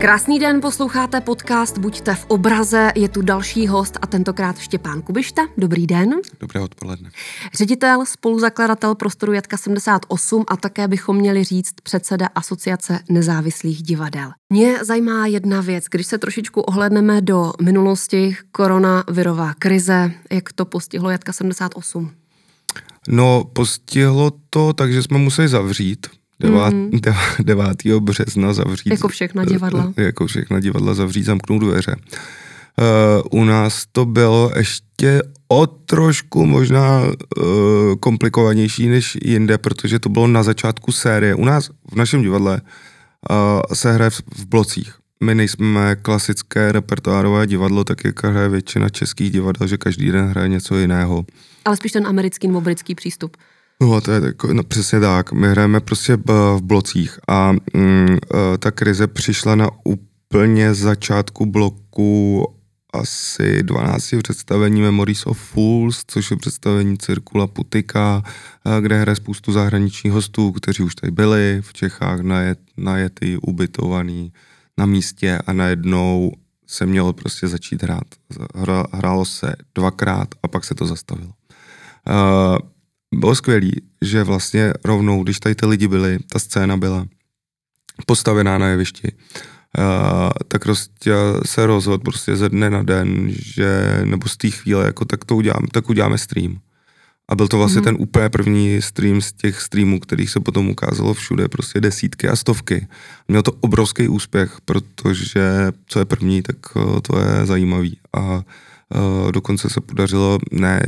Krásný den, posloucháte podcast Buďte v obraze, je tu další host a tentokrát Štěpán Kubišta. Dobrý den. Dobré odpoledne. Ředitel, spoluzakladatel prostoru Jatka 78 a také bychom měli říct předseda Asociace nezávislých divadel. Mě zajímá jedna věc, když se trošičku ohledneme do minulosti, koronavirová krize, jak to postihlo Jatka 78? No, postihlo to, takže jsme museli zavřít 9. Mm-hmm. 9. března zavřít. Jako všechna divadla. Jako všechna divadla zavřít, zamknout dveře. Uh, u nás to bylo ještě o trošku možná uh, komplikovanější než jinde, protože to bylo na začátku série. U nás v našem divadle uh, se hraje v, v blocích. My nejsme klasické repertoárové divadlo, tak jak hraje většina českých divadel, že každý den hraje něco jiného. Ale spíš ten americký nebo britský přístup. No, to je tak, no, přesně tak. My hrajeme prostě v blocích a mm, e, ta krize přišla na úplně začátku bloku asi 12 představení Memories of Fools, což je představení Cirkula Putika, e, kde hraje spoustu zahraničních hostů, kteří už tady byli v Čechách, najet, najetý, ubytovaný na místě a najednou se mělo prostě začít hrát. Hrálo se dvakrát a pak se to zastavilo. Uh, bylo skvělý, že vlastně rovnou, když tady ty lidi byli, ta scéna byla postavená na jevišti, uh, tak prostě se rozhodl prostě ze dne na den, že, nebo z té chvíle, jako tak to uděláme, tak uděláme stream. A byl to vlastně mm-hmm. ten úplně první stream z těch streamů, kterých se potom ukázalo všude, prostě desítky a stovky. Měl to obrovský úspěch, protože co je první, tak uh, to je zajímavý. A uh, dokonce se podařilo, ne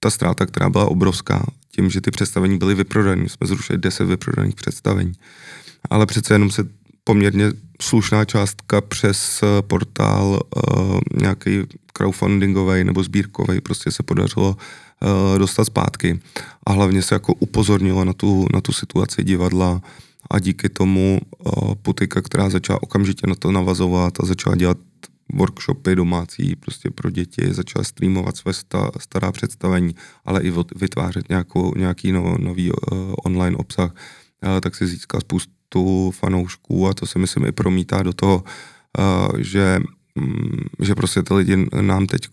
ta ztráta, která byla obrovská, tím, že ty představení byly vyprodané. Jsme zrušili 10 vyprodaných představení. Ale přece jenom se poměrně slušná částka přes eh, portál uh, nějaký crowdfundingový nebo sbírkový prostě se podařilo uh, dostat zpátky. A hlavně se jako upozornilo na tu, na tu situaci divadla a díky tomu uh, Putika, která začala okamžitě na to navazovat a začala dělat workshopy domácí prostě pro děti, začal streamovat své sta, stará představení, ale i vytvářet nějakou, nějaký no, nový uh, online obsah, uh, tak si získal spoustu fanoušků a to se myslím i promítá do toho, uh, že um, že prostě ty lidi nám teď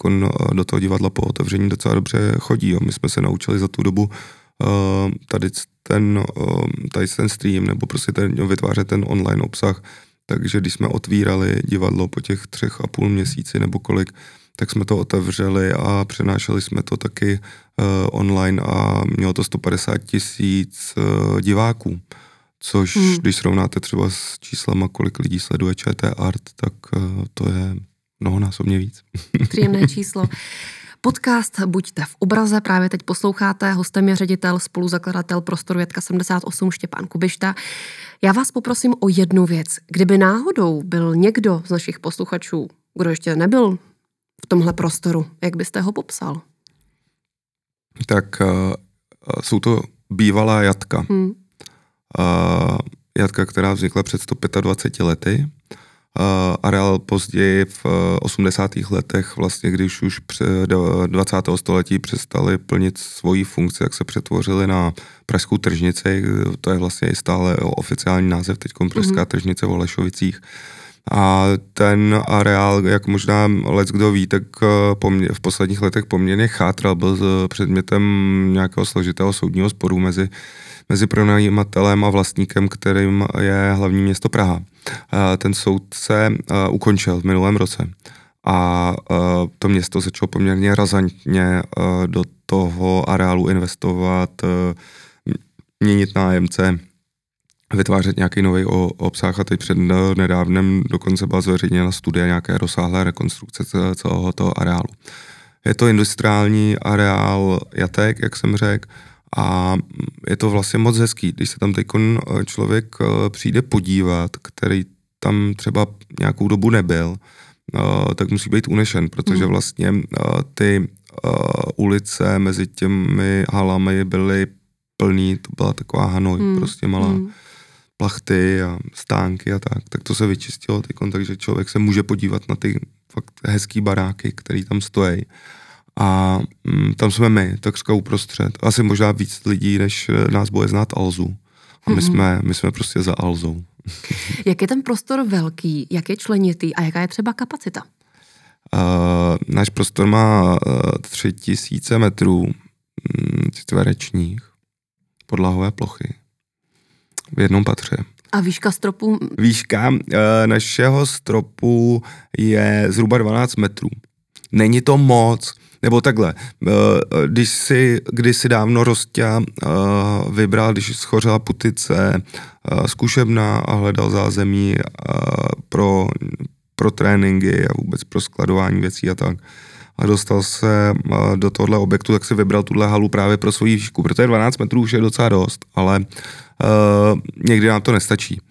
do toho divadla po otevření docela dobře chodí. Jo. My jsme se naučili za tu dobu tady ten, tady ten stream nebo prostě ten, vytvářet ten online obsah takže když jsme otvírali divadlo po těch třech a půl měsíci nebo kolik, tak jsme to otevřeli a přenášeli jsme to taky uh, online a mělo to 150 tisíc uh, diváků. Což, hmm. když srovnáte třeba s číslama, kolik lidí sleduje ČT Art, tak uh, to je mnohonásobně víc. Příjemné číslo. Podcast Buďte v obraze, právě teď posloucháte, hostem je ředitel, spoluzakladatel prostoru Větka 78 Štěpán Kubišta. Já vás poprosím o jednu věc. Kdyby náhodou byl někdo z našich posluchačů, kdo ještě nebyl v tomhle prostoru, jak byste ho popsal? Tak uh, jsou to bývalá jatka. Hmm. Uh, jatka, která vznikla před 125 lety areál později v 80. Eh, letech, vlastně když už 20. století přestali plnit svoji funkci, jak se přetvořili na Pražskou tržnici, to je vlastně i stále oficiální název teď Pražská mm-hmm. tržnice v Olešovicích. A ten areál, jak možná lec kdo ví, tak eh, v posledních letech poměrně chátral, byl předmětem nějakého složitého soudního sporu mezi mezi pronajímatelem a vlastníkem, kterým je hlavní město Praha. Ten soud se ukončil v minulém roce a to město začalo poměrně razantně do toho areálu investovat, měnit nájemce, vytvářet nějaký nový obsah a teď před nedávnem dokonce byla zveřejněna studie nějaké rozsáhlé rekonstrukce celého toho areálu. Je to industriální areál jatek, jak jsem řekl, a je to vlastně moc hezký, když se tam teď eh, člověk eh, přijde podívat, který tam třeba nějakou dobu nebyl, eh, tak musí být unešen, protože hmm. vlastně ty ulice mezi těmi halami byly plný, to byla taková Hanoj, hmm. prostě malá hmm. Plachty a stánky a tak, tak to se vyčistilo teď, takže člověk se může podívat na ty fakt hezký baráky, které tam stojí a mm, tam jsme my, takřka uprostřed. Asi možná víc lidí, než eh, nás bude znát Alzu. A my, mm-hmm. jsme, my jsme prostě za Alzou. Jak je ten prostor velký, jak je členitý a jaká je třeba kapacita? Uh, náš prostor má uh, 3000 metrů um, čtverečních podlahové plochy v jednom patře. A výška stropu? Výška uh, našeho stropu je zhruba 12 metrů. Není to moc, nebo takhle, uh, když si kdysi dávno Rostě uh, vybral, když schořela putice, uh, zkušebna a hledal zázemí uh, pro, pro tréninky a vůbec pro skladování věcí a tak, dostal se do tohle objektu, tak si vybral tuhle halu právě pro svoji výšku, protože 12 metrů už je docela dost, ale uh, někdy nám to nestačí.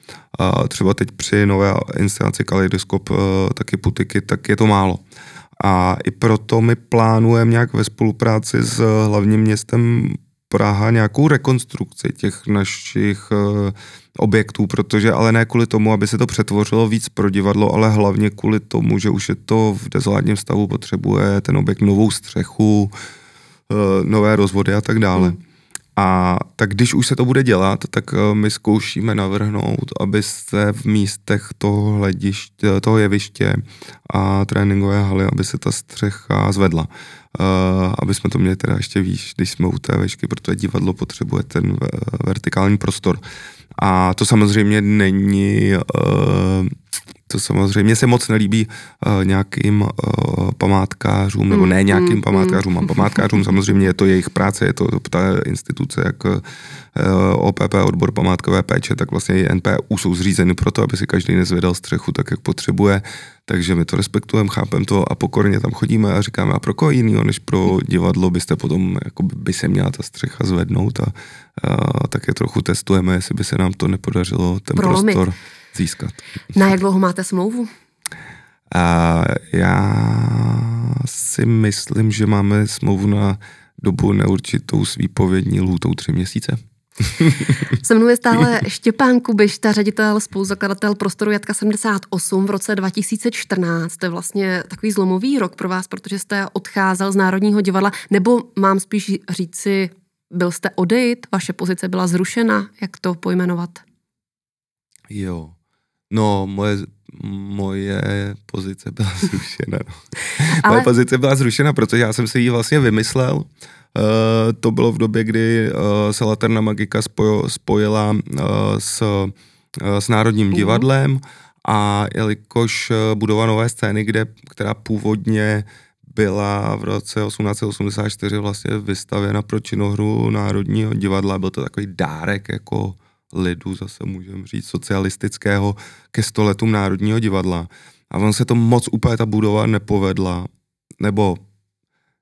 Uh, třeba teď při nové instalaci Kaleidoskop uh, taky putiky, tak je to málo. A i proto my plánujeme nějak ve spolupráci s hlavním městem Praha nějakou rekonstrukci těch našich uh, objektů, protože ale ne kvůli tomu, aby se to přetvořilo víc pro divadlo, ale hlavně kvůli tomu, že už je to v dezolátním stavu, potřebuje ten objekt novou střechu, uh, nové rozvody a tak dále. Hmm. A tak když už se to bude dělat, tak uh, my zkoušíme navrhnout, aby se v místech toho hlediště, toho jeviště a tréninkové haly, aby se ta střecha zvedla. Uh, aby jsme to měli teda ještě výš, když jsme u té vešky, protože divadlo potřebuje ten vertikální prostor. A to samozřejmě není uh, to samozřejmě se moc nelíbí nějakým památkářům, nebo ne mm, nějakým mm, památkářům, a mm. památkářům samozřejmě je to jejich práce, je to ta instituce, jak OPP, odbor památkové péče, tak vlastně i NPU jsou zřízeny proto, aby si každý nezvedal střechu tak, jak potřebuje, takže my to respektujeme, chápeme to a pokorně tam chodíme a říkáme, a pro koho jiného než pro divadlo byste potom, jako by se měla ta střecha zvednout a, a také trochu testujeme, jestli by se nám to nepodařilo, ten Prolomit. prostor získat. Na jak dlouho máte smlouvu? A já si myslím, že máme smlouvu na dobu neurčitou s výpovědní lhůtou tři měsíce. Se mnou je stále Štěpán Kubišta, ředitel, spoluzakladatel prostoru Jatka 78 v roce 2014. To je vlastně takový zlomový rok pro vás, protože jste odcházel z Národního divadla, nebo mám spíš říci, byl jste odejít, vaše pozice byla zrušena, jak to pojmenovat? Jo, No, moje, moje pozice byla zrušena. No. Ale... Moje pozice byla zrušena, protože já jsem si ji vlastně vymyslel. Uh, to bylo v době, kdy uh, se Laterna Magika spojo, spojila uh, s, uh, s Národním uh-huh. divadlem a jelikož uh, budova nové scény, kde, která původně byla v roce 1884 vlastně vystavěna pro činohru Národního divadla, byl to takový dárek jako lidu, zase můžeme říct, socialistického ke stoletům Národního divadla. A on se to moc úplně ta budova nepovedla, nebo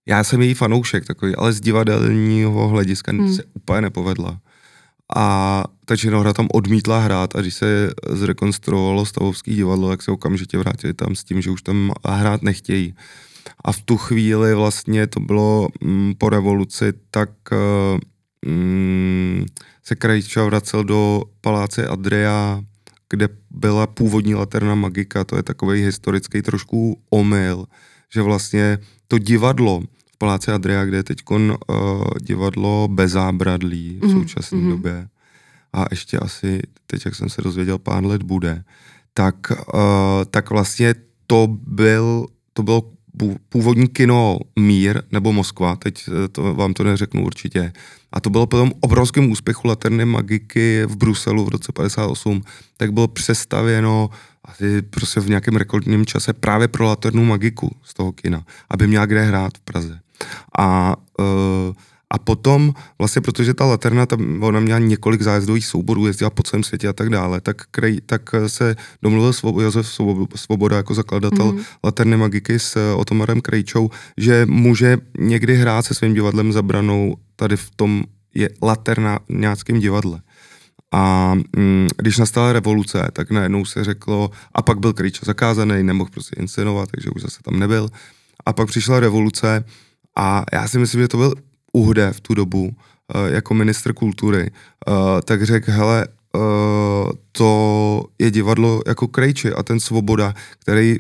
já jsem její fanoušek takový, ale z divadelního hlediska hmm. se úplně nepovedla. A ta činohra tam odmítla hrát a když se zrekonstruovalo stavovský divadlo, tak se okamžitě vrátili tam s tím, že už tam hrát nechtějí. A v tu chvíli vlastně to bylo mm, po revoluci, tak mm, se Krajča vracel do paláce Adria, kde byla původní laterna magika, to je takový historický trošku omyl, že vlastně to divadlo v paláce Adria, kde je teď uh, divadlo bez zábradlí v mhm, současné mm-hmm. době a ještě asi, teď jak jsem se dozvěděl, pár let bude, tak, uh, tak vlastně to byl, to bylo původní kino Mír nebo Moskva, teď eh, to, vám to neřeknu určitě. A to bylo potom obrovským úspěchu Laterny Magiky v Bruselu v roce 58, tak bylo přestavěno asi prostě v nějakém rekordním čase právě pro Laternu Magiku z toho kina, aby měla kde hrát v Praze. A uh, a potom, vlastně protože ta Laterna, tam, ona měla několik zájezdových souborů, jezdila po celém světě a tak dále, tak, krej, tak se domluvil Svob, Josef Svoboda jako zakladatel mm-hmm. Laterny Magiky s Otomarem Krejčou, že může někdy hrát se svým divadlem zabranou tady v tom je laternáckém divadle. A mm, když nastala revoluce, tak najednou se řeklo, a pak byl Krejča zakázaný, nemohl prostě inscenovat, takže už zase tam nebyl. A pak přišla revoluce a já si myslím, že to byl Uhde v tu dobu uh, jako ministr kultury, uh, tak řekl, hele, uh, to je divadlo jako Krejči a ten Svoboda, který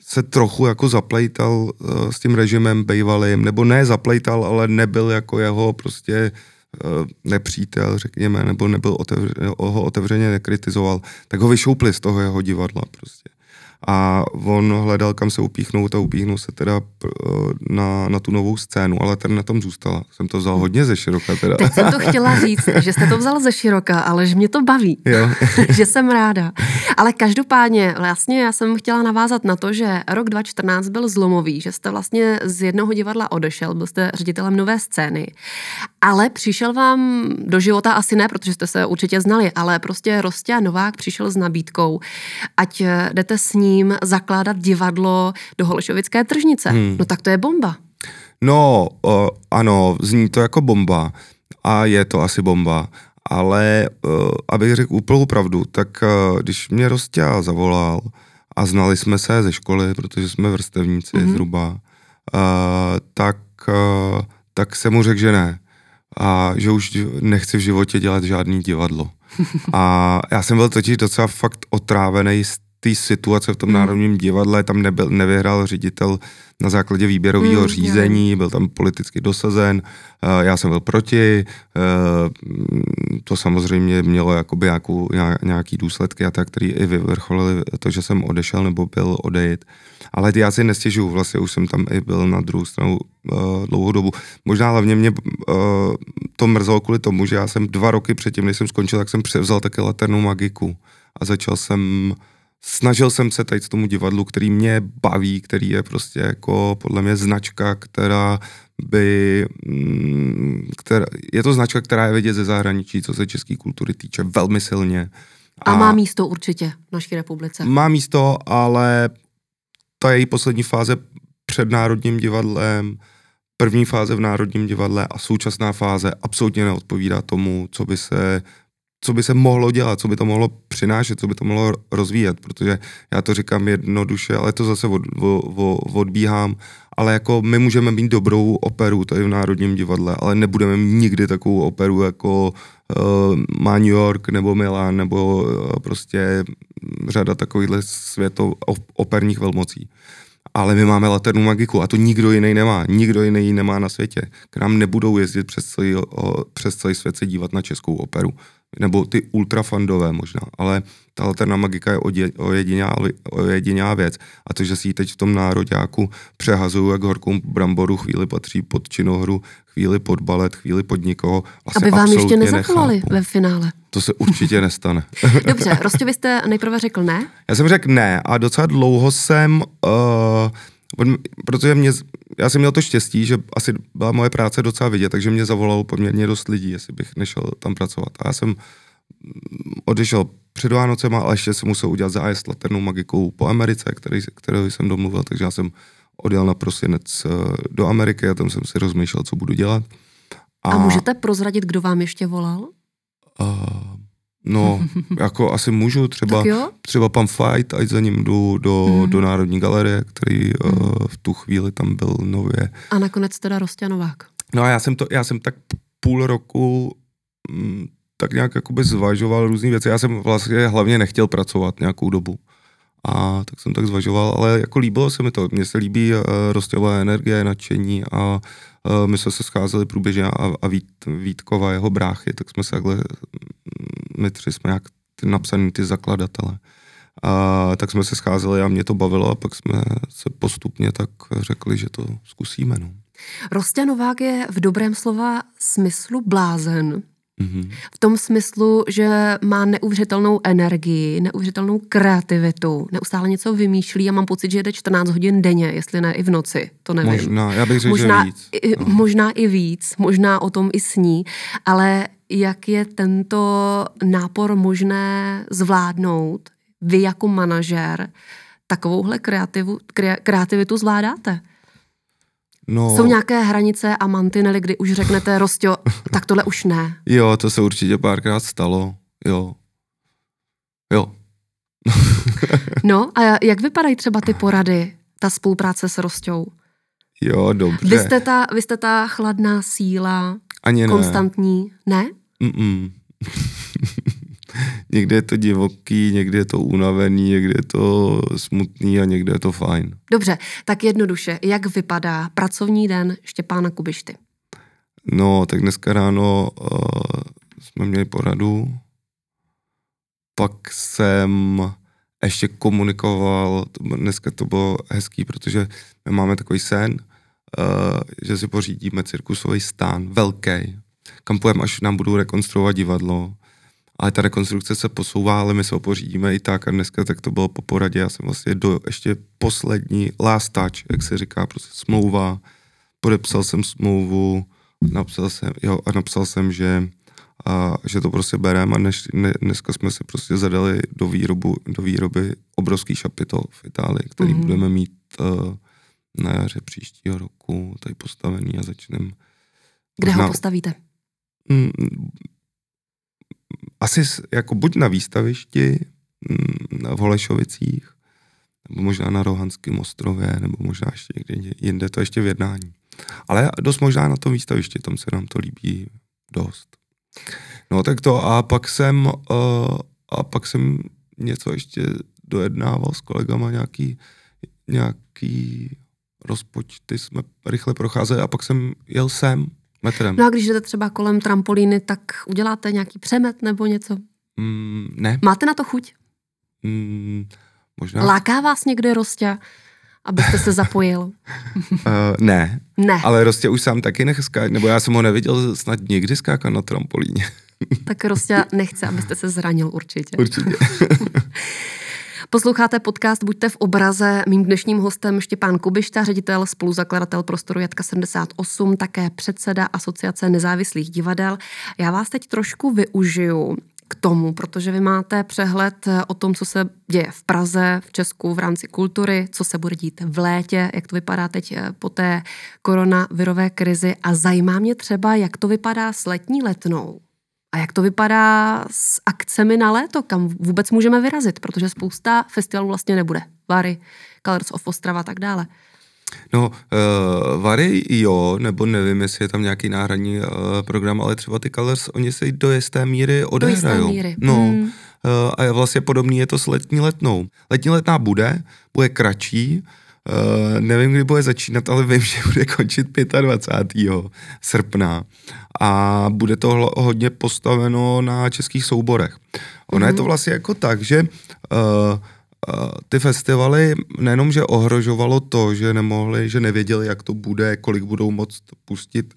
se trochu jako zaplejtal s tím režimem bejvalým, nebo ne zaplejtal, ale nebyl jako jeho prostě nepřítel, řekněme, nebo nebyl otevře, ho otevřeně nekritizoval, tak ho vyšoupli z toho jeho divadla prostě a on hledal, kam se upíchnout a upíchnul se teda na, na tu novou scénu, ale ten na tom zůstala. Jsem to vzal hodně ze široka teda. Teď jsem to chtěla říct, že jste to vzal ze široka, ale že mě to baví, jo. že jsem ráda. Ale každopádně, vlastně já jsem chtěla navázat na to, že rok 2014 byl zlomový, že jste vlastně z jednoho divadla odešel, byl jste ředitelem nové scény, ale přišel vám do života asi ne, protože jste se určitě znali, ale prostě Rostě Novák přišel s nabídkou, ať jdete s ní ním zakládat divadlo do Holešovické tržnice. Hmm. No tak to je bomba. No, uh, ano, zní to jako bomba a je to asi bomba, ale uh, abych řekl úplnou pravdu, tak uh, když mě Rostia zavolal a znali jsme se ze školy, protože jsme vrstevníci mm-hmm. zhruba, uh, tak, uh, tak jsem mu řekl, že ne. A že už nechci v životě dělat žádný divadlo. A já jsem byl totiž docela fakt otrávený z té situace v tom hmm. Národním divadle, tam nebyl, nevyhrál ředitel na základě výběrového hmm, řízení, je. byl tam politicky dosazen, uh, já jsem byl proti, uh, to samozřejmě mělo jakoby nějakou, nějaký důsledky a tak, který i vyvrcholili to, že jsem odešel nebo byl odejít. Ale já si nestěžuju, vlastně už jsem tam i byl na druhou stranu uh, dlouhou dobu. Možná hlavně mě uh, to mrzelo kvůli tomu, že já jsem dva roky předtím, než jsem skončil, tak jsem převzal taky laternou magiku a začal jsem snažil jsem se tady tomu divadlu, který mě baví, který je prostě jako podle mě značka, která by, mm, která, je to značka, která je vidět ze zahraničí, co se české kultury týče, velmi silně. A, a má místo určitě v naší republice. Má místo, ale ta její poslední fáze před Národním divadlem, první fáze v Národním divadle a současná fáze absolutně neodpovídá tomu, co by se co by se mohlo dělat, co by to mohlo přinášet, co by to mohlo rozvíjet, protože já to říkám jednoduše, ale to zase od, od, odbíhám, ale jako my můžeme mít dobrou operu tady v Národním divadle, ale nebudeme mít nikdy takovou operu jako uh, má New York nebo Milan nebo uh, prostě řada takovýchhle světov operních velmocí. Ale my máme laternou magiku a to nikdo jiný nemá. Nikdo jiný ji nemá na světě. K nám nebudou jezdit přes celý, přes celý svět se dívat na českou operu nebo ty ultrafandové možná, ale ta alterná magika je ojedinělá věc. A to, že si ji teď v tom nároďáku přehazují jak horkou bramboru, chvíli patří pod činohru, chvíli pod balet, chvíli pod nikoho. Aby vám ještě nezavolali ve finále. To se určitě nestane. Dobře, Rostě, vy jste nejprve řekl ne? Já jsem řekl ne a docela dlouho jsem, uh, protože mě, já jsem měl to štěstí, že asi byla moje práce docela vidět, takže mě zavolalo poměrně dost lidí, jestli bych nešel tam pracovat. A já jsem mm, odešel před Vánocema, ale ještě jsem musel udělat zájezd laternou magikou po Americe, který, kterou jsem domluvil, takže já jsem odjel na prosinec eh, do Ameriky a tam jsem si rozmýšlel, co budu dělat. A, a můžete prozradit, kdo vám ještě volal? Uh, no, jako asi můžu, třeba, třeba pan Fight, ať za ním jdu do, hmm. do Národní galerie, který hmm. uh, v tu chvíli tam byl nově. A nakonec teda Rostěnovák. No a já jsem, to, já jsem tak půl roku m, tak nějak jakoby zvažoval různé věci. Já jsem vlastně hlavně nechtěl pracovat nějakou dobu. A tak jsem tak zvažoval, ale jako líbilo se mi to. Mně se líbí uh, rostová energie, nadšení a uh, my jsme se scházeli průběžně a, a Vít, Vítkova, jeho bráchy, tak jsme se takhle, my tři jsme jak ty napsaný ty zakladatele. A tak jsme se scházeli a mě to bavilo a pak jsme se postupně tak řekli, že to zkusíme. No. Rostě Novák je v dobrém slova smyslu blázen. Mm-hmm. V tom smyslu, že má neuvěřitelnou energii, neuvěřitelnou kreativitu, neustále něco vymýšlí a mám pocit, že jede 14 hodin denně, jestli ne i v noci, to nevím. Možná, já bych řekl, možná, že víc. I, no. Možná i víc, možná o tom i sní, ale jak je tento nápor možné zvládnout, vy jako manažer, takovouhle kreativu, kreativitu zvládáte? No, Jsou nějaké hranice a mantinely, kdy už řeknete, Rostio, tak tohle už ne. Jo, to se určitě párkrát stalo, jo. Jo. no a jak vypadají třeba ty porady, ta spolupráce s Rostou? Jo, dobře. Vy jste ta, vy jste ta chladná síla, Ani ne. konstantní, ne? Mm-mm. Někdy je to divoký, někdy je to unavený, někdy je to smutný a někdy je to fajn. Dobře, tak jednoduše, jak vypadá pracovní den Štěpána Kubišty? No, tak dneska ráno uh, jsme měli poradu, pak jsem ještě komunikoval, to, dneska to bylo hezký, protože my máme takový sen, uh, že si pořídíme cirkusový stán, velký, kam půjdeme, až nám budou rekonstruovat divadlo. Ale ta rekonstrukce se posouvá, ale my se ho pořídíme i tak a dneska tak to bylo po poradě. Já jsem vlastně do ještě poslední last touch, jak se říká, prostě smlouva. Podepsal jsem smlouvu, napsal jsem, jo, a napsal jsem, že a že to prostě bereme a dnes, ne, dneska jsme si prostě zadali do, výrobu, do výroby obrovský šapitol v Itálii, který mm-hmm. budeme mít uh, na jaře příštího roku tady postavený a začneme. Kde ho postavíte? Mm, asi jako buď na výstavišti mm, v Holešovicích, nebo možná na Rohanském ostrově, nebo možná ještě někde jinde, to ještě v jednání. Ale dost možná na tom výstavišti, tam se nám to líbí dost. No tak to a pak jsem, uh, a pak jsem něco ještě dojednával s kolegama, nějaký, nějaký rozpočty jsme rychle procházeli a pak jsem jel sem metrem. No a když jdete třeba kolem trampolíny, tak uděláte nějaký přemet nebo něco? Mm, ne. Máte na to chuť? Mm, možná. Láká vás někde Rostě, abyste se zapojil? uh, ne. Ne. Ale Rostě už sám taky nechská, nebo já jsem ho neviděl snad někdy skákat na trampolíně. tak Rostě nechce, abyste se zranil určitě. Určitě. Posloucháte podcast Buďte v obraze. Mým dnešním hostem Štěpán Kubišta, ředitel, spoluzakladatel prostoru Jatka 78, také předseda Asociace nezávislých divadel. Já vás teď trošku využiju k tomu, protože vy máte přehled o tom, co se děje v Praze, v Česku v rámci kultury, co se bude dít v létě, jak to vypadá teď eh, po té koronavirové krizi a zajímá mě třeba, jak to vypadá s letní letnou. A jak to vypadá s akcemi na léto, kam vůbec můžeme vyrazit, protože spousta festivalů vlastně nebude. Vary, Colors of Ostrava a tak dále. No, uh, Vary jo, nebo nevím, jestli je tam nějaký náhradní uh, program, ale třeba ty Colors, oni se do jisté míry odehrajou. Do jisté míry. No, hmm. uh, a vlastně podobný je to s letní letnou. Letní letná bude, bude kratší, Uh, nevím, kdy bude začínat, ale vím, že bude končit 25. srpna a bude to hodně postaveno na českých souborech. Ono mm-hmm. je to mhm. vlastně jako tak, že uh, uh, ty festivaly nejenom, že ohrožovalo to, že nemohli, že nevěděli, jak to bude, kolik budou moct pustit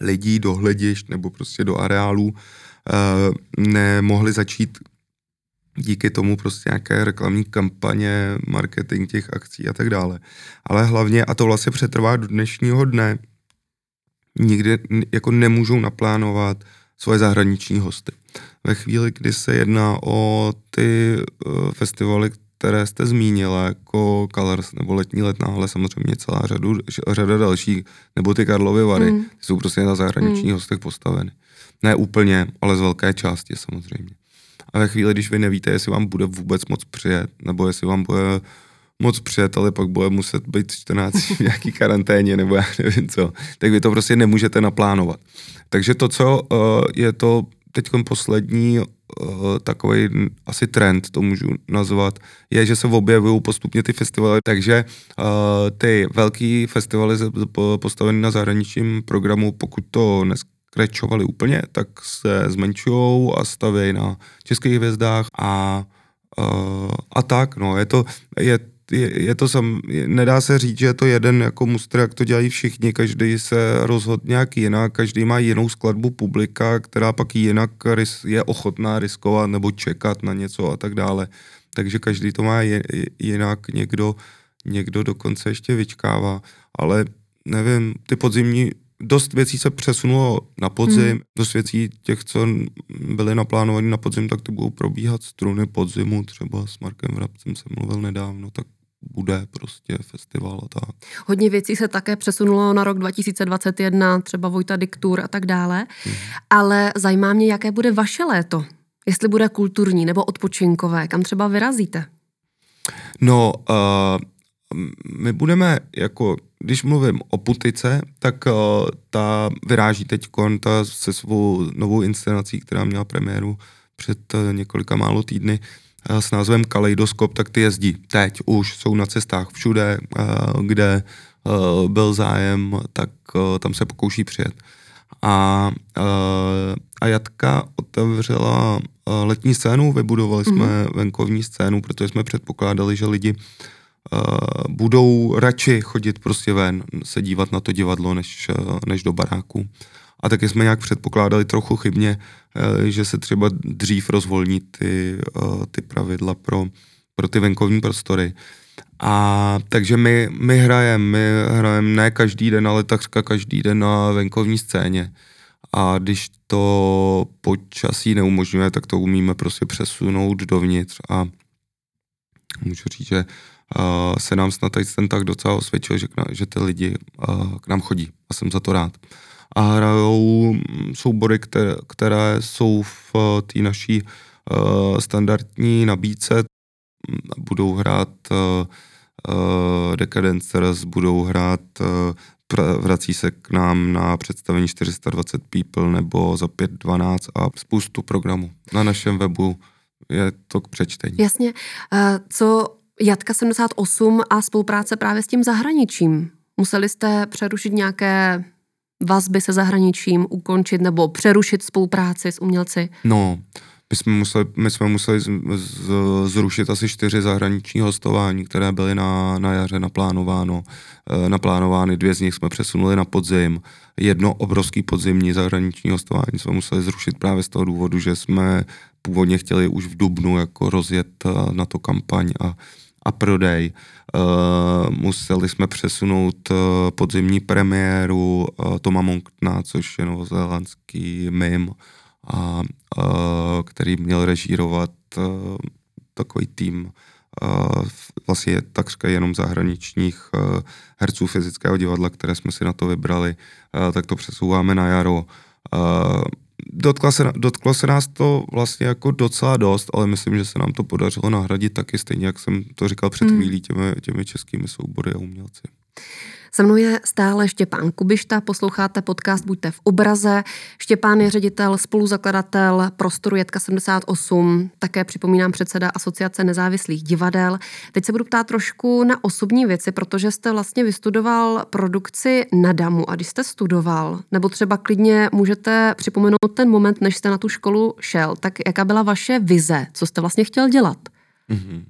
lidí do hledišť nebo prostě do areálů, uh, nemohli začít díky tomu prostě nějaké reklamní kampaně, marketing těch akcí a tak dále. Ale hlavně, a to vlastně přetrvá do dnešního dne, nikdy jako nemůžou naplánovat svoje zahraniční hosty. Ve chvíli, kdy se jedná o ty uh, festivaly, které jste zmínila, jako Colors nebo Letní letná, ale samozřejmě celá řadu, řada dalších, nebo ty Karlovy Vary, mm. jsou prostě na zahraničních mm. hostech postaveny. Ne úplně, ale z velké části samozřejmě. A ve chvíli, když vy nevíte, jestli vám bude vůbec moc přijet, nebo jestli vám bude moc přijet, ale pak bude muset být 14 v nějaký karanténě, nebo já nevím co, tak vy to prostě nemůžete naplánovat. Takže to, co uh, je to teď poslední uh, takový asi trend, to můžu nazvat, je, že se objevují postupně ty festivaly, takže uh, ty velký festivaly postavené na zahraničním programu, pokud to dnes, skrečovali úplně, tak se zmenšují a stavějí na českých hvězdách a, uh, a tak, no, je to, je, je, je to sam, nedá se říct, že je to jeden jako mustr, jak to dělají všichni, každý se rozhodl nějak jinak, každý má jinou skladbu publika, která pak jinak je ochotná riskovat nebo čekat na něco a tak dále. Takže každý to má jinak, někdo, někdo dokonce ještě vyčkává, ale nevím, ty podzimní dost věcí se přesunulo na podzim, hmm. dost věcí těch, co byly naplánovány na podzim, tak ty budou probíhat struny podzimu, třeba s Markem Vrabcem jsem mluvil nedávno, tak bude prostě festival a tak. Hodně věcí se také přesunulo na rok 2021, třeba Vojta Diktur a tak dále, hmm. ale zajímá mě, jaké bude vaše léto. Jestli bude kulturní nebo odpočinkové, kam třeba vyrazíte? No, uh, my budeme jako když mluvím o Putice, tak uh, ta vyráží teď ta se svou novou inscenací, která měla premiéru před uh, několika málo týdny uh, s názvem Kaleidoskop, tak ty jezdí teď už, jsou na cestách všude, uh, kde uh, byl zájem, tak tam se pokouší přijet. A, a Jatka otevřela letní scénu, vybudovali jsme mm-hmm. venkovní scénu, protože jsme předpokládali, že lidi budou radši chodit prostě ven, se dívat na to divadlo, než, než do baráku. A taky jsme nějak předpokládali trochu chybně, že se třeba dřív rozvolní ty, uh, ty pravidla pro, pro ty venkovní prostory. A takže my, my hrajeme, my hrajeme ne každý den, ale takřka každý den na venkovní scéně. A když to počasí neumožňuje, tak to umíme prostě přesunout dovnitř a můžu říct, že uh, se nám snad ten tak docela osvědčil, že, k že ty lidi uh, k nám chodí a jsem za to rád. A hrajou soubory, které, které jsou v uh, té naší uh, standardní nabídce, budou hrát uh, uh, Decadencers, budou hrát, uh, vrací se k nám na představení 420 People nebo za 5.12 a spoustu programů. Na našem webu je to k přečtení. Jasně. Co Jatka 78 a spolupráce právě s tím zahraničím? Museli jste přerušit nějaké vazby se zahraničím, ukončit nebo přerušit spolupráci s umělci? No, my jsme museli, my jsme museli z, z, zrušit asi čtyři zahraniční hostování, které byly na, na jaře naplánováno, e, naplánovány. Dvě z nich jsme přesunuli na podzim. Jedno obrovský podzimní zahraniční hostování jsme museli zrušit právě z toho důvodu, že jsme původně chtěli už v Dubnu jako rozjet e, na to kampaň a, a prodej. Uh, museli jsme přesunout uh, podzimní premiéru uh, Toma Monktna, což je novozélandský mim a, který měl režírovat takový tým vlastně takřka jenom zahraničních herců fyzického divadla, které jsme si na to vybrali, tak to přesouváme na jaro. Dotkla se, dotklo se nás to vlastně jako docela dost, ale myslím, že se nám to podařilo nahradit taky stejně, jak jsem to říkal před hmm. chvílí těmi, těmi českými soubory a umělci. Se mnou je stále Štěpán Kubišta, posloucháte podcast Buďte v obraze. Štěpán je ředitel, spoluzakladatel Prostoru Jetka 78, také připomínám předseda Asociace nezávislých divadel. Teď se budu ptát trošku na osobní věci, protože jste vlastně vystudoval produkci na Damu a když jste studoval, nebo třeba klidně můžete připomenout ten moment, než jste na tu školu šel, tak jaká byla vaše vize, co jste vlastně chtěl dělat? Mm-hmm.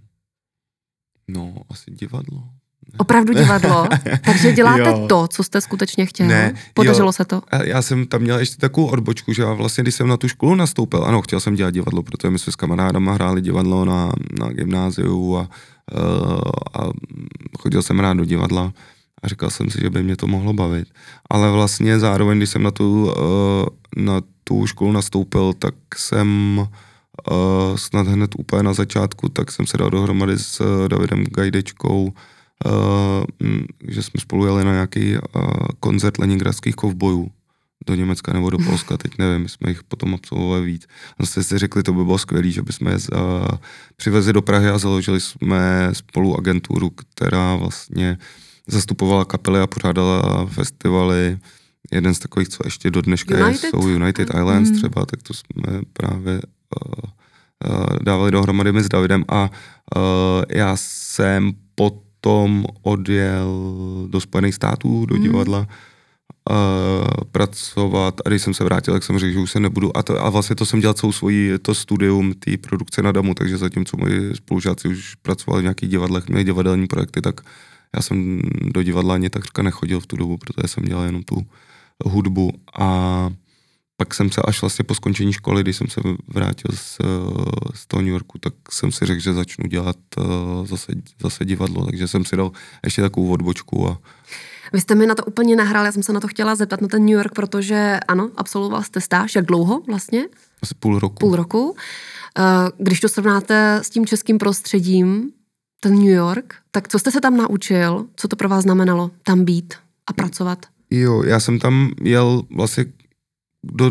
No, asi divadlo. Opravdu divadlo? Takže děláte jo. to, co jste skutečně chtěl? Ne, Podařilo jo. se to? Já jsem tam měl ještě takovou odbočku, že já vlastně, když jsem na tu školu nastoupil, ano, chtěl jsem dělat divadlo, protože my jsme s kamarádama hráli divadlo na, na gymnáziu a, uh, a chodil jsem rád do divadla a říkal jsem si, že by mě to mohlo bavit. Ale vlastně zároveň, když jsem na tu, uh, na tu školu nastoupil, tak jsem uh, snad hned úplně na začátku, tak jsem se dal dohromady s Davidem Gajdečkou, že jsme spolu jeli na nějaký uh, koncert leningradských kovbojů do Německa nebo do Polska, teď nevím, jsme jich potom absolvovali víc. A zase si řekli, to by bylo skvělé, že bychom je uh, přivezli do Prahy a založili jsme spolu agenturu, která vlastně zastupovala kapely a pořádala festivaly. Jeden z takových, co ještě do dneška United? je, jsou United Islands mm. třeba, tak to jsme právě uh, uh, dávali dohromady my s Davidem a uh, já jsem pod potom odjel do Spojených států, do hmm. divadla, uh, pracovat a když jsem se vrátil, tak jsem řekl, že už se nebudu a, to, a vlastně to jsem dělal celou svoji to studium té produkce na Damu, takže zatímco moji spolužáci už pracovali v nějakých divadlech, měli divadelní projekty, tak já jsem do divadla ani takřka nechodil v tu dobu, protože jsem dělal jenom tu hudbu a pak jsem se až vlastně po skončení školy, když jsem se vrátil z, z toho New Yorku, tak jsem si řekl, že začnu dělat uh, zase, zase divadlo, takže jsem si dal ještě takovou odbočku a vy jste mi na to úplně nahrál, já jsem se na to chtěla zeptat na ten New York, protože ano, absolvoval jste stáž, jak dlouho vlastně? Asi půl roku. Půl roku. Eh, když to srovnáte s tím českým prostředím, ten New York, tak co jste se tam naučil? Co to pro vás znamenalo tam být a pracovat? Jo, já jsem tam jel vlastně do,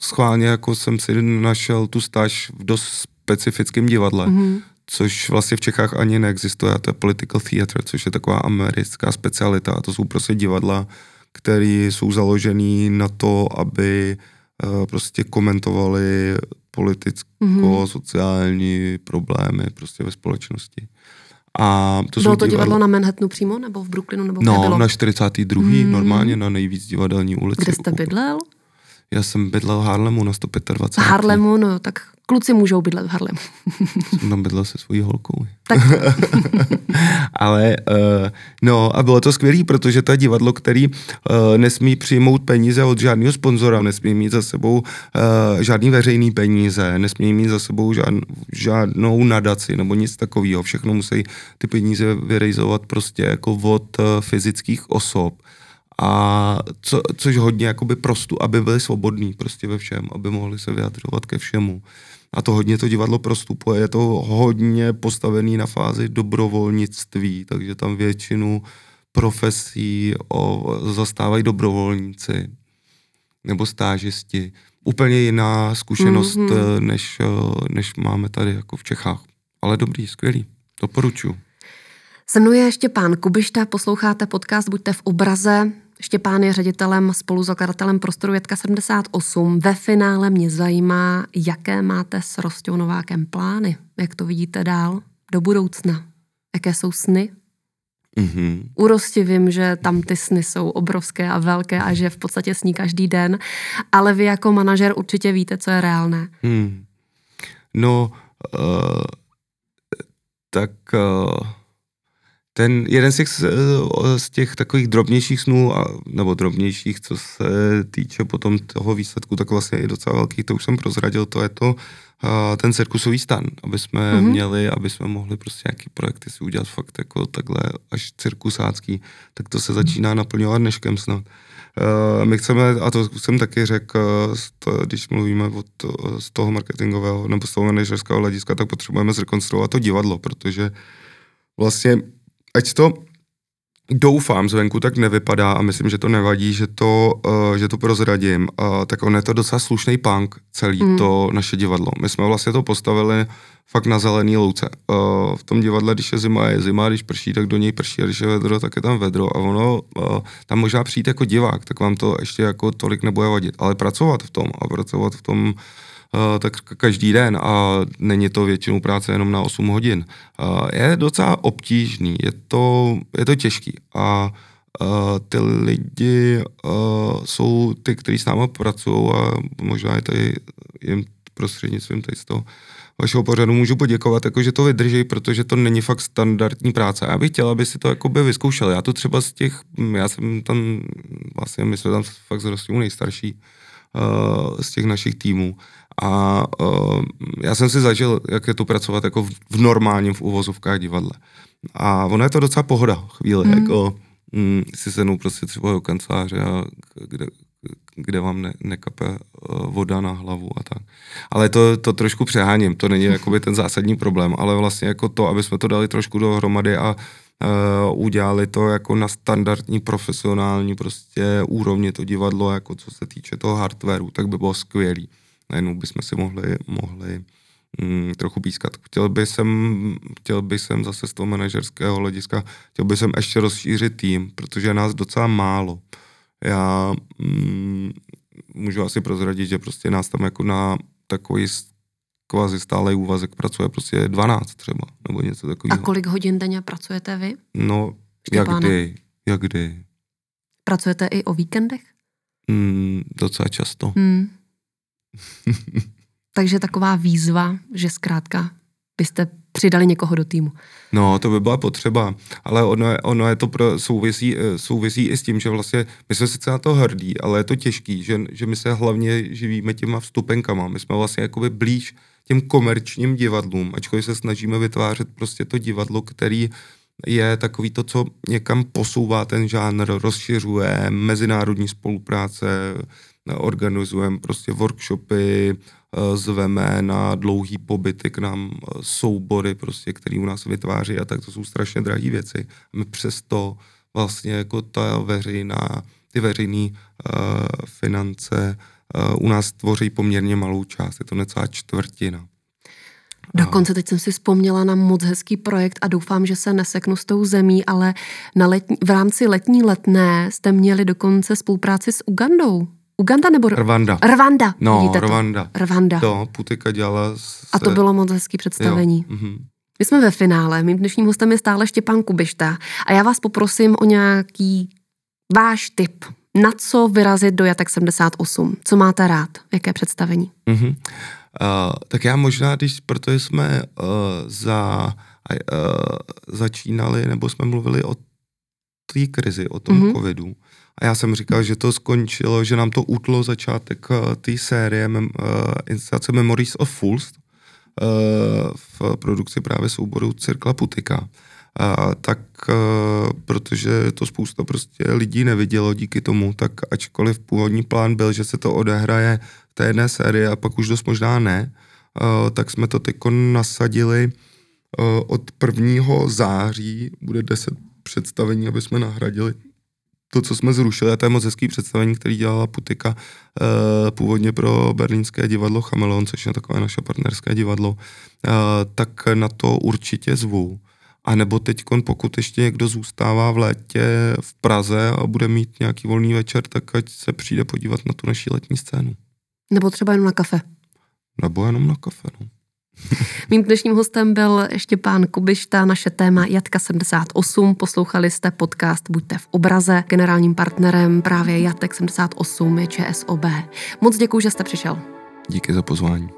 schválně jako jsem si našel tu stáž v dost specifickém divadle, mm-hmm. což vlastně v Čechách ani neexistuje, a to je political theater, což je taková americká specialita a to jsou prostě divadla, které jsou založené na to, aby uh, prostě komentovali politicko-sociální mm-hmm. problémy prostě ve společnosti. A to bylo to divadlo na Manhattanu přímo, nebo v Brooklynu, nebo kde No, bylo? na 42. Mm. normálně na nejvíc divadelní ulici. Kde jste bydlel? Já jsem bydlel v Harlemu na 125. V Harlemu, no tak kluci můžou bydlet v Harlemu. jsem tam bydlel se svojí holkou. Tak Ale uh, no a bylo to skvělé, protože to divadlo, který uh, nesmí přijmout peníze od žádného sponzora, nesmí mít za sebou uh, žádný veřejný peníze, nesmí mít za sebou žád, žádnou nadaci nebo nic takového. Všechno musí ty peníze vyrejzovat prostě jako od uh, fyzických osob a co, což hodně jakoby prostu, aby byli svobodní prostě ve všem, aby mohli se vyjadřovat ke všemu. A to hodně to divadlo prostupuje, je to hodně postavený na fázi dobrovolnictví, takže tam většinu profesí o, zastávají dobrovolníci nebo stážisti. Úplně jiná zkušenost, mm-hmm. než, než máme tady jako v Čechách. Ale dobrý, skvělý, doporučuji. Se mnou je Štěpán Kubišta, posloucháte podcast Buďte v obraze. Štěpán je ředitelem, spoluzakladatelem Prostoru Větka 78. Ve finále mě zajímá, jaké máte s Rostou Novákem plány. Jak to vidíte dál do budoucna? Jaké jsou sny? Mm-hmm. U Rosti vím, že tam ty sny jsou obrovské a velké a že v podstatě sní každý den, ale vy jako manažer určitě víte, co je reálné. Hmm. No, uh, tak... Uh ten jeden z těch, z těch takových drobnějších snů, a, nebo drobnějších, co se týče potom toho výsledku, tak vlastně i docela velký, to už jsem prozradil, to je to a, ten cirkusový stan, aby jsme mm-hmm. měli, aby jsme mohli prostě nějaký projekty si udělat fakt jako takhle až cirkusácký, tak to se začíná naplňovat dneškem snad. Uh, my chceme, a to jsem taky řekl, když mluvíme od, z toho marketingového nebo z toho manažerského hlediska, tak potřebujeme zrekonstruovat to divadlo, protože vlastně ať to doufám zvenku tak nevypadá a myslím, že to nevadí, že to, uh, že to prozradím, uh, tak on je to docela slušný punk, celý mm. to naše divadlo. My jsme vlastně to postavili fakt na zelený louce. Uh, v tom divadle, když je zima, je zima, když prší, tak do něj prší, a když je vedro, tak je tam vedro a ono, uh, tam možná přijít jako divák, tak vám to ještě jako tolik nebude vadit, ale pracovat v tom a pracovat v tom Eh, tak každý den a není to většinou práce jenom na 8 hodin. Eh, je docela obtížný, je to, je to těžký a uh, ty lidi jsou ty, kteří s námi pracují a možná je tady jim prostřednictvím tady z toho vašeho pořadu můžu poděkovat, jako že to vydrží, protože to není fakt standardní práce. Já bych chtěla, aby si to jakoby vyzkoušeli. Já to třeba z těch, já jsem tam, vlastně my jsme tam fakt s nejstarší uh, z těch našich týmů a uh, já jsem si zažil, jak je to pracovat jako v, v normálním v uvozovkách divadle. A ono je to docela pohoda chvíli, mm. jako mm, si sednou prostě třeba do kanceláře, a kde, kde vám ne, nekape uh, voda na hlavu a tak. Ale to, to trošku přeháním, to není jakoby ten zásadní problém, ale vlastně jako to, aby jsme to dali trošku dohromady a uh, udělali to jako na standardní profesionální prostě úrovni to divadlo, jako co se týče toho hardwareu, tak by bylo skvělý najednou bychom si mohli, mohli mm, trochu pískat. Chtěl bych jsem, chtěl bych jsem zase z toho manažerského hlediska, chtěl bych jsem ještě rozšířit tým, protože je nás docela málo. Já mm, můžu asi prozradit, že prostě nás tam jako na takový kvazi stálej úvazek pracuje prostě 12 třeba, nebo něco takového. A kolik hodin denně pracujete vy? No, Štěpáne? jak kdy, jak kdy. Pracujete i o víkendech? Mm, docela často. Hmm. Takže taková výzva, že zkrátka byste přidali někoho do týmu. No, to by byla potřeba, ale ono je, ono je to pro, souvisí, eh, souvisí i s tím, že vlastně my jsme sice na to hrdí, ale je to těžký, že, že my se hlavně živíme těma vstupenkama. My jsme vlastně jakoby blíž těm komerčním divadlům, ačkoliv se snažíme vytvářet prostě to divadlo, který je takový to, co někam posouvá ten žánr, rozšiřuje mezinárodní spolupráce, organizujeme prostě workshopy, eh, zveme na dlouhý pobyty k nám eh, soubory, prostě, který u nás vytváří a tak to jsou strašně drahé věci. My přesto vlastně jako ta veřejná, ty veřejné uh, finance uh, u nás tvoří poměrně malou část, je to necelá čtvrtina. Dokonce teď jsem si vzpomněla na moc hezký projekt a doufám, že se neseknu s tou zemí, ale na letní, v rámci letní letné jste měli dokonce spolupráci s Ugandou. Uganda nebo... Rwanda. Rwanda. No, Rwanda. Rwanda. To, Putika dělala... Se... A to bylo moc hezký představení. Jo. Mm-hmm. My jsme ve finále, mým dnešním hostem je stále Štěpán Kubišta a já vás poprosím o nějaký váš tip, na co vyrazit do Jatek 78, co máte rád, jaké představení? Mm-hmm. Uh, tak já možná, když, protože jsme uh, za, uh, začínali, nebo jsme mluvili o té krizi, o tom mm-hmm. covidu, a já jsem říkal, že to skončilo, že nám to utlo začátek uh, té série mem, uh, instalace Memories of Fools uh, v produkci právě souboru Cirkla Putika. Uh, tak uh, protože to spousta prostě lidí nevidělo díky tomu, tak ačkoliv původní plán byl, že se to odehraje v té jedné sérii a pak už dost možná ne, uh, tak jsme to teď nasadili uh, od 1. září, bude 10 představení, aby jsme nahradili to, co jsme zrušili, a to je moc hezký představení, který dělala Putika uh, původně pro berlínské divadlo Chameleon, což je takové naše partnerské divadlo, uh, tak na to určitě zvu. A nebo teď, pokud ještě někdo zůstává v létě v Praze a bude mít nějaký volný večer, tak ať se přijde podívat na tu naší letní scénu. Nebo třeba jenom na kafe. Nebo jenom na kafe, no. Mým dnešním hostem byl ještě pán Kubišta, naše téma Jatka 78. Poslouchali jste podcast Buďte v obraze. Generálním partnerem právě Jatek 78 je ČSOB. Moc děkuji, že jste přišel. Díky za pozvání.